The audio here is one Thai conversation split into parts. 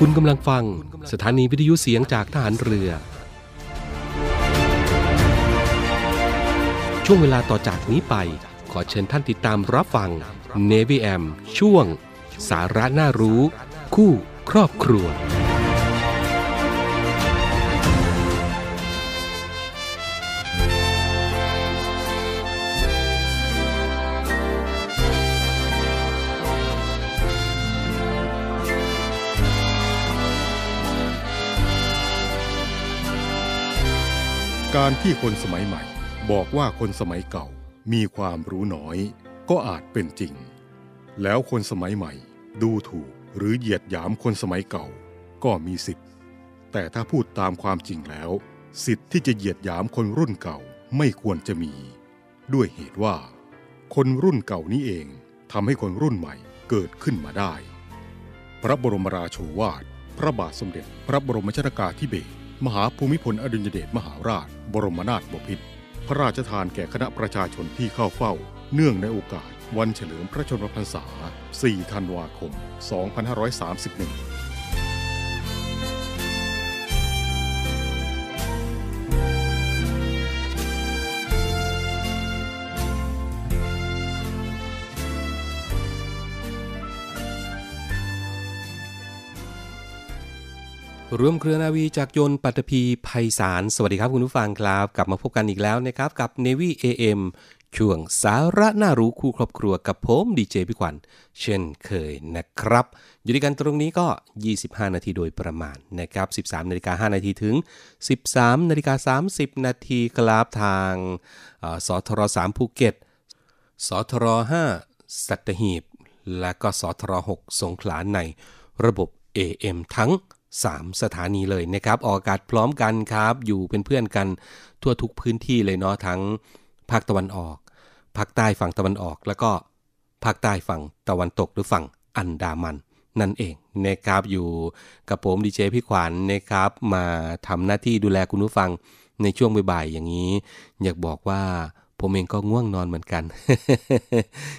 คุณกำลังฟังสถานีวิทยุเสียงจากทหารเรือ ช่วงเวลาต่อจากนี้ไป ขอเชิญท่านติดตามรับฟัง Navy AM ช่วง สาระน่ารู้ คู่ครอบครัว การที่คนสมัยใหม่ บอกว่าคนสมัยเก่ามีความรู้น้อย ก็อาจเป็นจริง แล้วคนสมัยใหม่ ดูถูกหรือเหยียดหยามคนสมัยเก่า ก็มีสิทธิ์ แต่ถ้าพูดตามความจริงแล้ว สิทธิ์ที่จะเหยียดหยามคนรุ่นเก่าไม่ควรจะมี ด้วยเหตุว่า คนรุ่นเก่านี้เองทำให้คนรุ่นใหม่เกิดขึ้นมาได้ พระบรมราโชวาท พระบาทสมเด็จ พระบรมชนากาธิเบศร มหาภูมิพลอดุลยเดชมหาราช บรมนาถบพิตรพระราชทานแก่คณะประชาชนที่เข้าเฝ้า เนื่องในโอกาส วันเฉลิมพระชนมพรรษา 4 ธันวาคม 2531 ร่วมเครือนาวีจากยนต์ปัตภีภัยสาร สวัสดีครับคุณผู้ฟังครับ กลับมาพบกันอีกแล้วนะครับ กับ Navy AM ช่วงสาระน่ารู้คู่ครอบครัวกับผมดีเจพี่ขวัญเช่นเคยนะครับ อยู่ด้วยกันตรงนี้ก็ 25 นาทีโดยประมาณนะครับ 13 นาฬิกา 5 นาทีถึง 13 นาฬิกา 30 นาทีครับทางสทร3ภูเก็ตสทร5สัตหีบ และก็สทร6สงขลาในระบบ AM ทั้ง 3 สถานีเลยนะครับออกอากาศพร้อมกันครับ อยู่เป็นเพื่อนกันทั่วทุกพื้นที่เลยเนาะทั้งภาคตะวันออกภาคใต้ฝั่งตะวันออก แล้วก็ภาคใต้ฝั่งตะวันตกหรือฝั่งอันดามันนั่นเองนะครับอยู่กับผมดีเจพี่ขวัญนะครับมาทำหน้าที่ดูแลคุณผู้ฟังในช่วงบ่ายๆอย่างนี้ อยากบอกว่าผมเองก็ง่วงนอนเหมือนกัน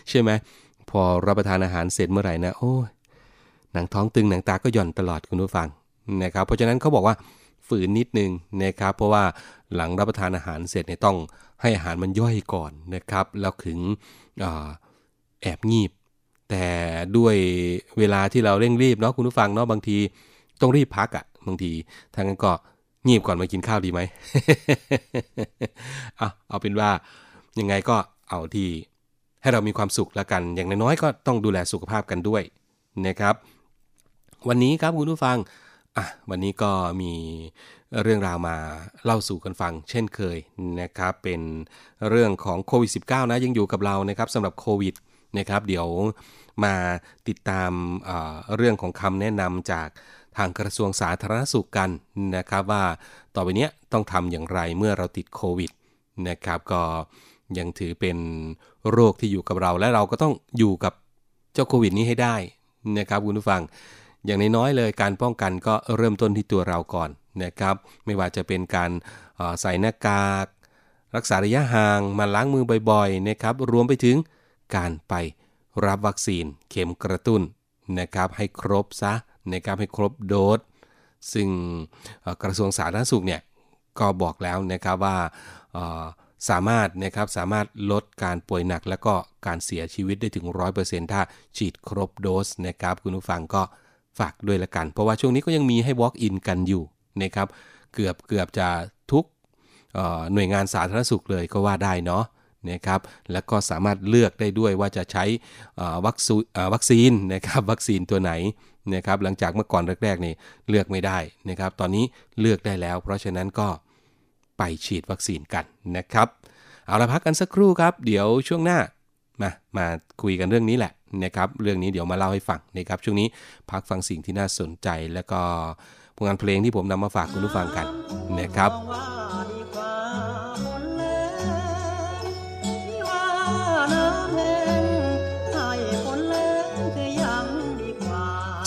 ใช่ไหมพอรับประทานอาหารเสร็จเมื่อไหร่นะโอ้หนังท้องตึงหนังตาก็หย่อนตลอดคุณผู้ฟัง นะครับ เพราะฉะนั้นเขาบอกว่าฝืนนิดนึงนะครับ เพราะว่าหลังรับประทานอาหารเสร็จเนี่ยต้องให้อาหารมันย่อยก่อนนะครับ แล้วถึงอแอบงีบ แต่ด้วยเวลาที่เราเร่งรีบเนาะคุณผู้ฟังเนาะบางทีต้องรีบพักอะ่ะบางทีทางนั้นก็งีบก่อนมากินข้าวดีไหมเอาเอาเป็นว่ายังไงก็เอาที่ให้เรามีความสุขแล้วกัน อย่างน้อยๆก็ต้องดูแลสุขภาพกันด้วยนะครับ วันนี้ครับคุณผู้ฟัง อะวันนี้ก็มีเรื่องราวมาเล่าสู่กันฟัง เช่นเคยนะครับ เป็นเรื่องของโควิด -19 นะยังอยู่กับเรานะครับสำหรับโควิดนะครับ เดี๋ยวมาติดตามเอ่อเรื่องของคำแนะนำจากทางกระทรวงสาธารณสุขกันนะครับ ว่าต่อไปเนี้ยต้องทำอย่างไรเมื่อเราติดโควิดนะครับก็ยังถือเป็นโรคที่อยู่กับเรา และเราก็ต้องอยู่กับเจ้าโควิดนี้ให้ได้นะครับคุณผู้ฟัง อย่างน้อยๆเลยการป้องกันก็เริ่มต้นที่ตัวเราก่อนนะครับ ไม่ว่าจะเป็นการใส่หน้ากาก รักษาระยะห่างมาล้างมือบ่อยๆนะครับ รวมไปถึงการไปรับวัคซีนเข็มกระตุ้นนะครับให้ครบซะนะครับให้ครบโดสซึ่งกระทรวงสาธารณสุขเนี่ยก็บอกแล้วนะครับว่าสามารถนะครับสามารถลดการป่วยหนักและก็การเสียชีวิตได้ถึง 100%ถ้าฉีดครบโดสนะครับคุณผู้ฟังก็ ฝากด้วยละกัน เพราะว่าช่วงนี้ก็ยังมีให้ walk in กันอยู่นะครับเกือบเกือบจะทุกหน่วยงานสาธารณสุขเลยก็ว่าได้เนาะนะครับแล้วก็สามารถเลือกได้ด้วยว่าจะใช้วัคซีนเอ่อวัคซีนนะครับวัคซีนตัวไหนนะครับหลังจากเมื่อก่อนแรกๆนี่เลือกไม่ได้นะครับ ตอนนี้เลือกได้แล้ว เพราะฉะนั้นก็ไปฉีดวัคซีนกันนะครับ เอาละพักกันสักครู่ครับ เดี๋ยวช่วงหน้ามามาคุยกันเรื่องนี้แหละ นะครับเรื่องนี้เดี๋ยวมาเล่าให้ฟังนะครับช่วงนี้พักฟังสิ่งที่น่าสนใจ แล้วก็ผลงานเพลงที่ผมนำมาฝากคุณผู้ฟังกันนะครับ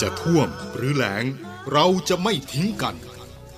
จะท่วมหรือแหลงเราจะไม่ทิ้งกัน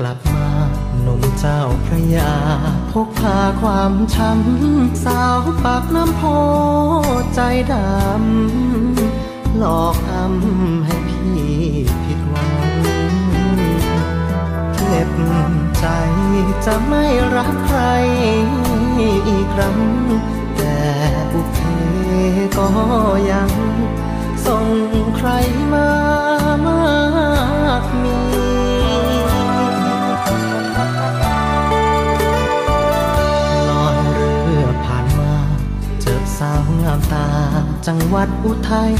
กลับมาหนุ่มเจ้าพระยา พกพาความช้ำ สาวปากน้ำโพใจดำ หลอก จะไม่รักใครอีกครั้งแต่บุพเพก็ยังส่งใครมามากมีลอยเรือผ่านมาเจอสาวงามตาจังหวัดอุทัย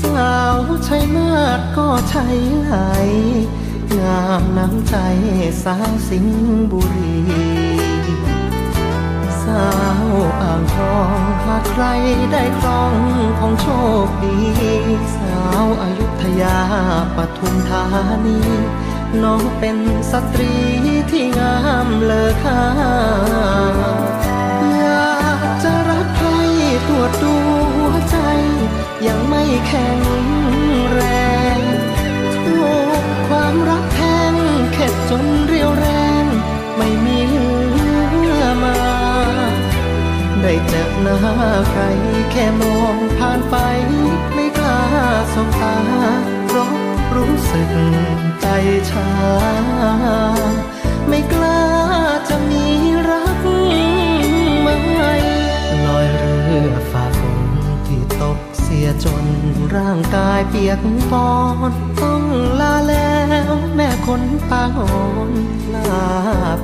สาวชัยนาทก็ใช่ไหล งามน้ำใจสาวสิงห์บุรี สาวอ่างทองหากใครได้ครองของโชคดี สาวอายุทยาปทุมธานี น้องเป็นสตรีที่งามเลอค่าอยากจะรักใครตรวจดูหัวใจ ยังไม่แข็ง นเรียวแรงไม่มีเหลือมา ได้เจอหน้าใครแค่มองผ่านไปไม่กล้าสบตาเพราะรู้สึกใจชาไม่กล้าจะมี จนร่างกายเปียกปอนต้องลาแล้ว แม่คนปางอ่อนลา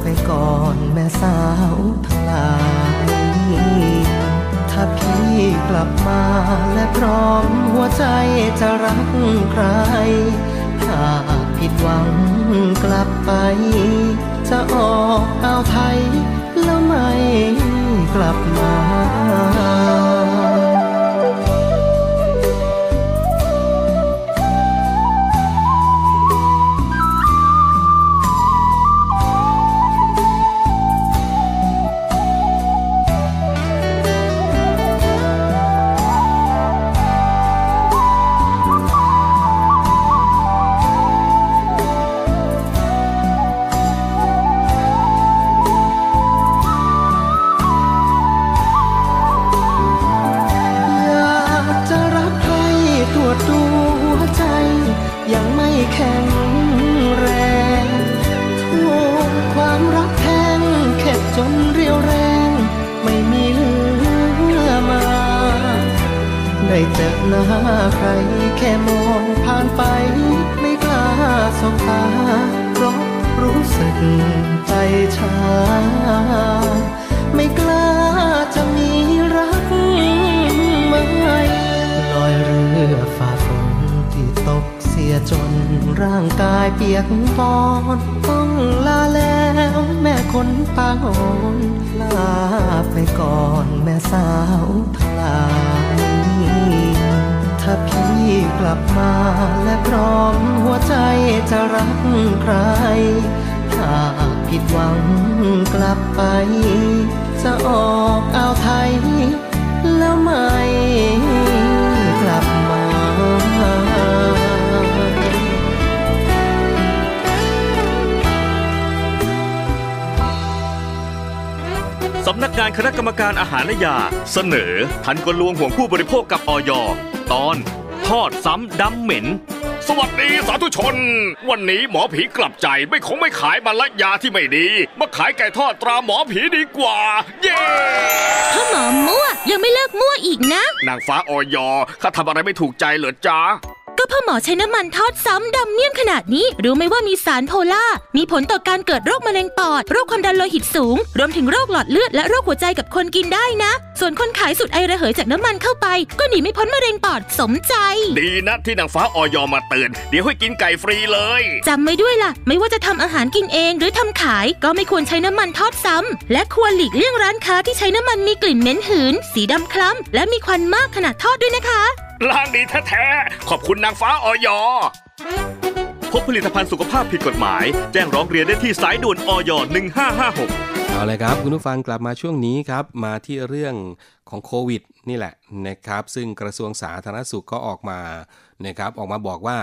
ไปก่อนแม่สาวทั้งหลาย ถ้าพี่กลับมาและพร้อมหัวใจจะรักใครถ้าผิดหวังกลับไป จะออกเอาไทย แล้วไม่กลับมา นเรียวแรง ไม่มีเหลือมา ได้เจอหน้าใครแค่มองผ่านไป ไม่กล้าสบตาเพราะรู้สึกใจชา ไม่กล้าจะมีรักใหม่ลอยเรือฝ่า จนร่างกายเปียกปอนต้องลาแล้วแม่คนปางอ่อนลาไปก่อนแม่สาวทั้งหลายถ้าพี่กลับมาและพร้อมหัวใจจะรักใครถ้าผิดหวังกลับไป คณะกรรมการอาหารและยา เสนอทันกลลวงห่วงผู้บริโภคกับออยตอน ทอดซ้ำดำเหม็น สวัสดีสาธุชน วันนี้หมอผีกลับใจไม่คงไม่ขายมาละยาที่ไม่ดี มาขายไก่ทอดตราหมอผีดีกว่า เย้ถ้าหมอมั่วยังไม่เลิกมั่วอีกนะ นางฟ้าออยข้าทำอะไรไม่ถูกใจเหรอจ๊ะ ก็พ่อหมอใช้น้ำมันทอดซ้ำดำเมี่ยมขนาดนี้ รู้ไหมว่ามีสารโพล่า มีผลต่อการเกิดโรคมะเร็งปอด โรคความดันโลหิตสูง รวมถึงโรคหลอดเลือดและโรคหัวใจกับคนกินได้นะ ส่วนคนขายสุดไอระเหยจากน้ำมันเข้าไป ก็หนีไม่พ้นมะเร็งปอดสมใจ ดีนะที่นางฟ้าออยมาเตือนเดี๋ยวให้กินไก่ฟรีเลยจำไว้ด้วยล่ะ ไม่ว่าจะทำอาหารกินเองหรือทำขาย ก็ไม่ควรใช้น้ำมันทอดซ้ำและควรหลีกเลี่ยงร้านค้าที่ใช้น้ำมันมีกลิ่นเหม็นหืน สีดำคล้ำและมีควันมากขณะทอดด้วยนะคะ ล้างดีแท้ๆ ขอบคุณนางฟ้าออยพบผลิตภัณฑ์สุขภาพผิดกฎหมาย แจ้งร้องเรียนได้ที่สายด่วนออย1556เอาเลยครับคุณผู้ฟังกลับมาช่วงนี้ครับมาที่เรื่องของโควิดนี่แหละนะครับซึ่งกระทรวงสาธารณสุขก็ออกมานะครับออกมาบอกว่า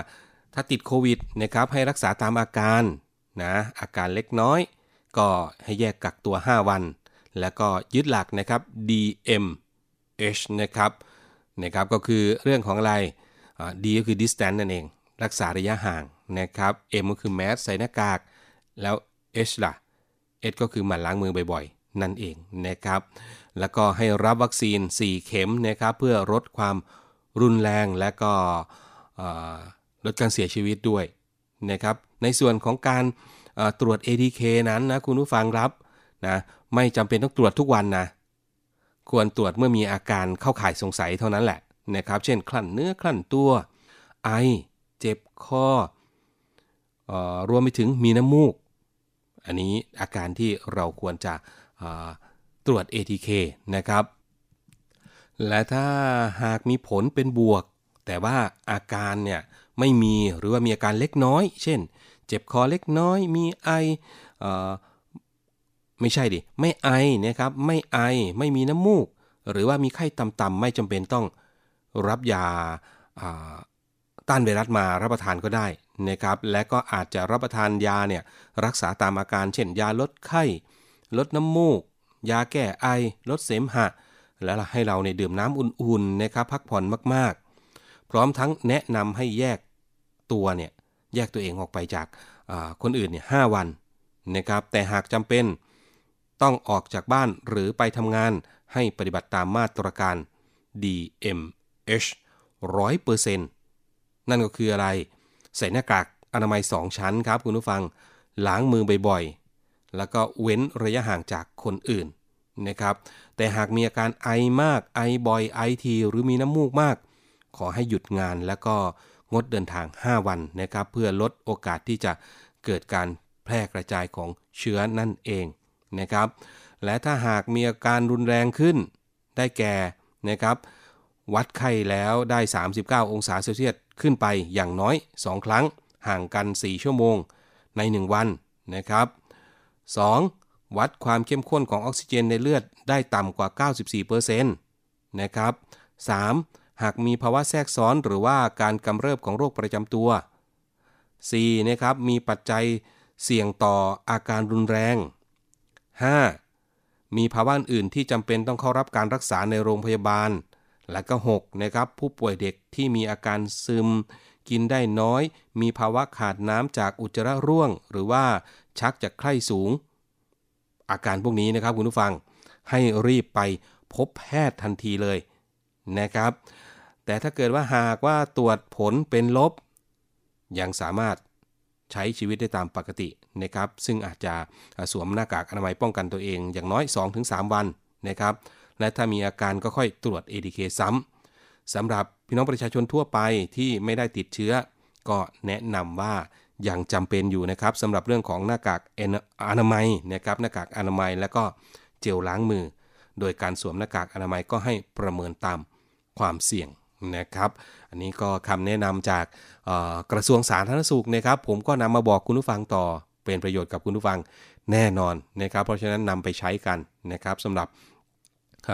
ถ้าติดโควิดนะครับให้รักษาตามอาการนะอาการเล็กน้อย ก็ให้แยกกักตัว 5 วัน แล้วก็ยึดหลักนะครับ DMH นะครับ นะครับก็คือเรื่องของอะไรอ่า D ก็คือ distance นั่นเอง รักษาระยะห่างนะครับ M ก็คือ mask ใส่หน้ากาก แล้ว H ล่ะ H ก็คือหมั่นล้างมือบ่อยๆ นั่นเองนะครับ แล้วก็ให้รับวัคซีน 4 เข็มนะครับเพื่อลดความรุนแรงและก็ลดการเสียชีวิตด้วยนะครับ ในส่วนของการตรวจ ADK นั้นนะคุณผู้ฟังครับนะไม่จำเป็นต้องตรวจทุกวันนะ ควรตรวจเมื่อมีอาการเข้าข่ายสงสัยเท่านั้นแหละนะครับ เช่น คลั่นเนื้อคลั่นตัว ไอ เจ็บคอออรวมไปถึงมีน้ำมูก อันนี้อาการที่เราควรจะตรวจ ATK นะครับ และถ้าหากมีผลเป็นบวก แต่ว่าอาการเนี่ยไม่มีหรือว่ามีอาการเล็กน้อย เช่น เจ็บคอเล็กน้อย มีไออ ไม่ใช่ดิ ไม่ไอนะครับ ไม่ไอ ไม่มีน้ำมูก หรือว่ามีไข้ต่ำๆไม่จำเป็นต้องรับยาต้านไวรัสมารับประทานก็ได้นะครับ และก็อาจจะรับประทานยาเนี่ยรักษาตามอาการ เช่น ยาลดไข้ ลดน้ำมูก ยาแก้ไอ ลดเสมหะ และให้เราเนี่ยดื่มน้ำอุ่นๆนะครับ พักผ่อนมากๆ พร้อมทั้งแนะนำให้แยกตัวเนี่ยแยกตัวเองออกไปจากคนอื่นเนี่ยหวันนะครับ แต่หากจำเป็น ต้องออกจากบ้านหรือไปทำงานให้ปฏิบัติตามมาตรการ DMH 100%นั่นก็คืออะไร ใส่หน้ากากอนามัย 2 ชั้นครับคุณผู้ฟัง ล้างมือบ่อยๆ แล้วก็เว้นระยะห่างจากคนอื่นนะครับ แต่หากมีอาการไอมาก ไอบ่อย ไอที หรือมีน้ำมูกมาก ขอให้หยุดงานแล้วก็งดเดินทาง 5 วันนะครับ เพื่อลดโอกาสที่จะเกิดการแพร่กระจายของเชื้อนั่นเอง นะครับ และถ้าหากมีอาการรุนแรงขึ้น ได้แก่นะครับ วัดไข้แล้วได้ 39 องศาเซลเซียสขึ้นไปอย่างน้อย 2 ครั้ง ห่างกัน 4 ชั่วโมงใน 1 วันนะครับ 2. วัดความเข้มข้นของออกซิเจนในเลือดได้ต่ำกว่า 94%นะครับ 3. หากมีภาวะแทรกซ้อนหรือว่าการกำเริบของโรคประจำตัว 4. นะครับ มีปัจจัยเสี่ยงต่ออาการรุนแรง 5. มีภาวะอื่นที่จำเป็นต้องเข้ารับการรักษาในโรงพยาบาล และก็6นะครับผู้ป่วยเด็กที่มีอาการซึม กินได้น้อย มีภาวะขาดน้ำจากอุจจาระร่วง หรือว่าชักจากไข้สูง อาการพวกนี้นะครับคุณผู้ฟัง ให้รีบไปพบแพทย์ทันทีเลยนะครับ แต่ถ้าเกิดว่าหากว่าตรวจผลเป็นลบ ยังสามารถ ใช้ชีวิตได้ตามปกตินะครับซึ่งอาจจะสวมหน้ากากอนามัยป้องกันตัวเองอย่างน้อย 2-3 วันนะครับและถ้ามีอาการก็ค่อยตรวจ ATK ซ้ำสำหรับพี่น้องประชาชนทั่วไปที่ไม่ได้ติดเชื้อ ก็แนะนำว่ายังจำเป็นอยู่นะครับสำหรับเรื่องของหน้ากากอนามัยนะครับหน้ากากอนามัยแล้วก็เจลล้างมือ โดยการสวมหน้ากากอนามัยก็ให้ประเมินตามความเสี่ยง นะครับ อันนี้ก็คำแนะนำจากกระทรวงสาธารณสุขนะครับ ผมก็นำมาบอกคุณผู้ฟังต่อ เป็นประโยชน์กับคุณผู้ฟังแน่นอนนะครับ เพราะฉะนั้นนำไปใช้กันนะครับสำหรับ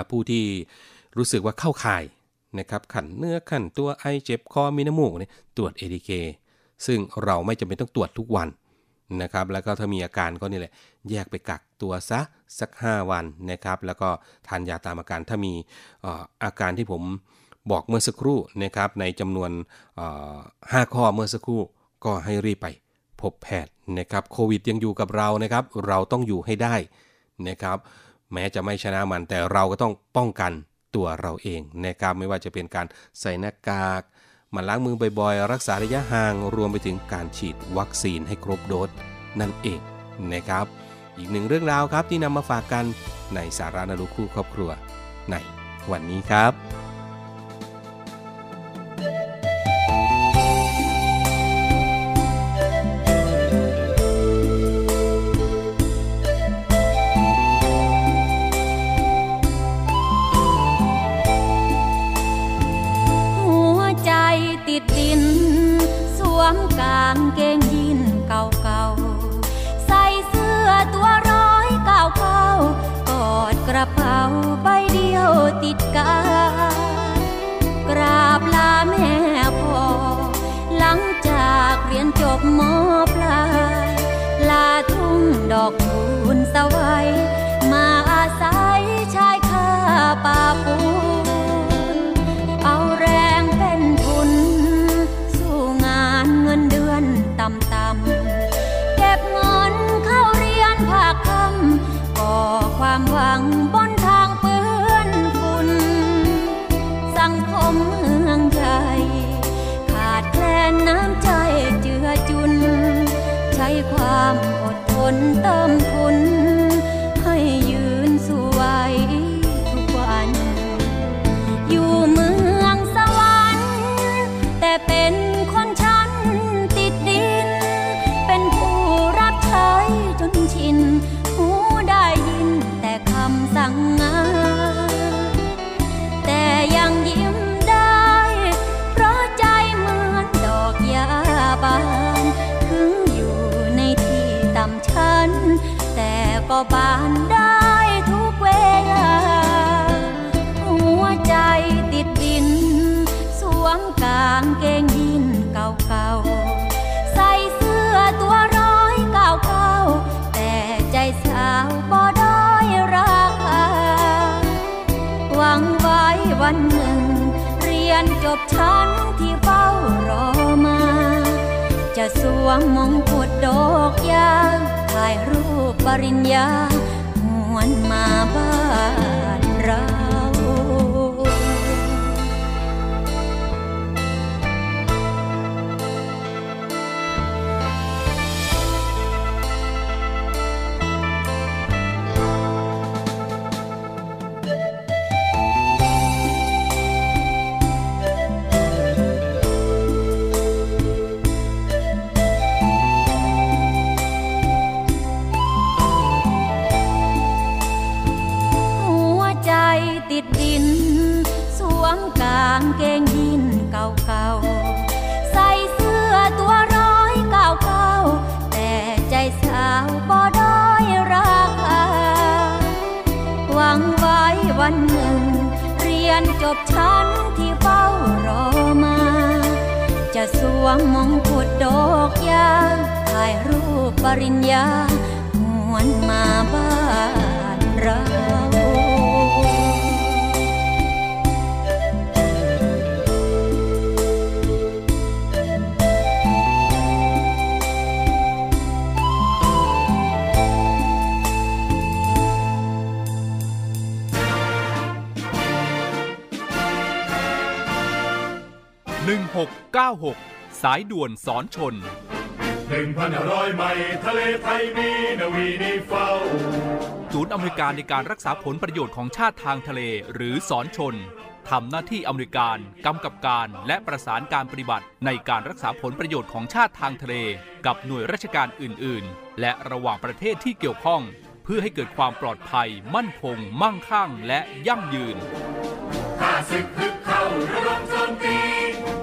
ผู้ที่รู้สึกว่าเข้าข่ายนะครับขันเนื้อขันตัวไอเจ็บคอมีน้ำมูกเนี่ยตรวจ ATK ซึ่งเราไม่จำเป็นต้องตรวจทุกวันนะครับแล้วก็ถ้ามีอาการก็นี่แหละแยกไปกักตัวซะสัก 5 วันนะครับแล้วก็ทานยาตามอาการถ้ามีอาการที่ผม บอกเมื่อสักครู่นะครับในจำนวน 5 ข้อเมื่อสักครู่ก็ให้รีบไปพบแพทย์นะครับโควิดยังอยู่กับเรานะครับ เราต้องอยู่ให้ได้นะครับ แม้จะไม่ชนะมันแต่เราก็ต้องป้องกันตัวเราเองนะครับไม่ว่าจะเป็นการใส่หน้ากากมันล้างมือบ่อยๆ รักษาระยะห่างรวมไปถึงการฉีดวัคซีนให้ครบโดสนั่นเองนะครับ อีกหนึ่งเรื่องราวครับที่นำมาฝากกันในสาระนรุคู่ครอบครัวในวันนี้ครับ ระเป๋าใบเดียวติดกากราบลาแม่พ่อ หลังจากเรียนจบมปลาย ลาทุ่งดอกคูณสวัย มาอาศัยชายคาป่าปู ความหวังบนทางเปื้อนฝุ่นสังคมเมืองใหญ่ขาดแคลนน้ำใจเจือจุน ใช้ความอดทนเติมทุน ยนจบชั้นที่เฝ้ารอมา จะสวมมงกุฎดอกยาถ่ายรูปปริญญาหวนมาบ้าน วมมงกุฎดอกยาถ่ายรูปปริญญาหวนมาบ้านเรา1696 สายด่วนสอนชนหนึ่งพันห้าร้อยไมล์ทะเลไทยมีนาวีนีเฝ้า ศูนย์อเมริการในการรักษาผลประโยชน์ของชาติทางทะเลหรือสอนชนทำหน้าที่อเมริการกำกับการและประสานการปฏิบัติ ในการรักษาผลประโยชน์ของชาติทางทะเล กับหน่วยราชการอื่น ๆ และระหว่างประเทศที่เกี่ยวข้อง เพื่อให้เกิดความปลอดภัย มั่นคง มั่งคั่ง และยั่งยืนข้าศึกฮึกเข้าระดมโจมตีนาพบ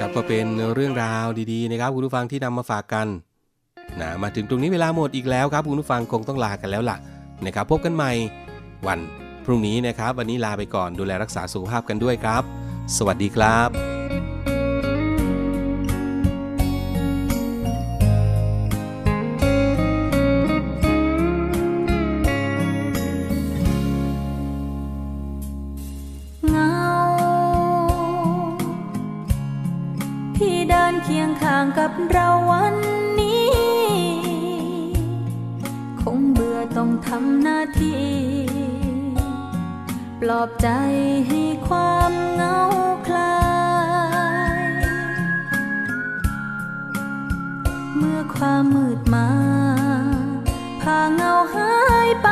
ครับก็เป็นเรื่องราวดีๆนะครับคุณผู้ฟังที่นำมาฝากกันนะมาถึงตรงนี้เวลาหมดอีกแล้วครับคุณผู้ฟังคงต้องลากันแล้วล่ะนะครับพบกันใหม่วันพรุ่งนี้นะครับ วันนี้ลาไปก่อนดูแลรักษาสุขภาพกันด้วยครับ สวัสดีครับ กับเราวันนี้ คงเบื่อต้องทำหน้าที่ ปลอบใจให้ความเหงาคลาย เมื่อความมืดมา พาเงาหายไป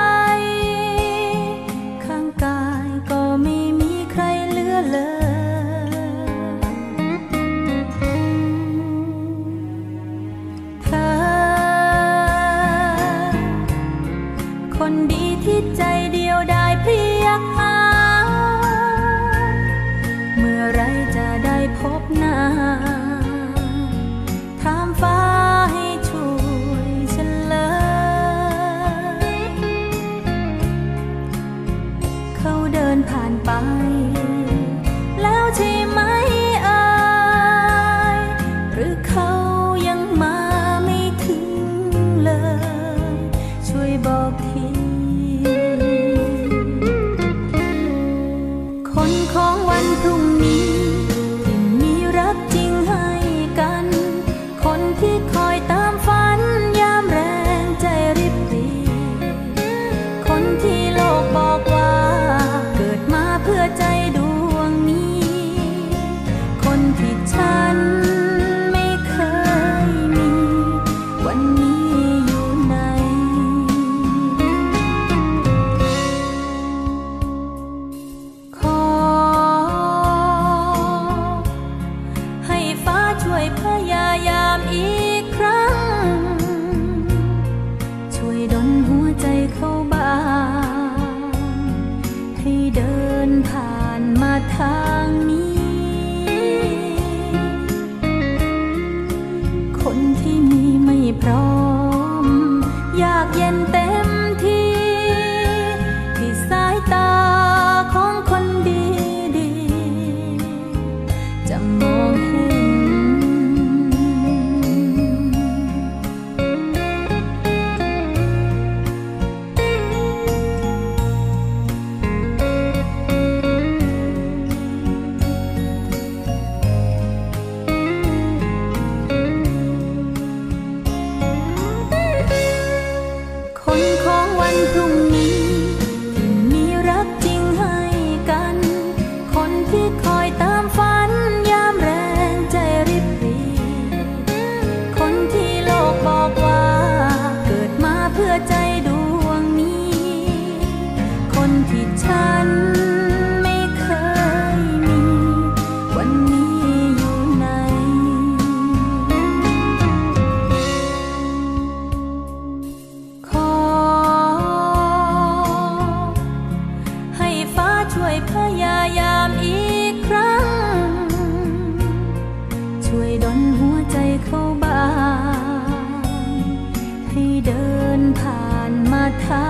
า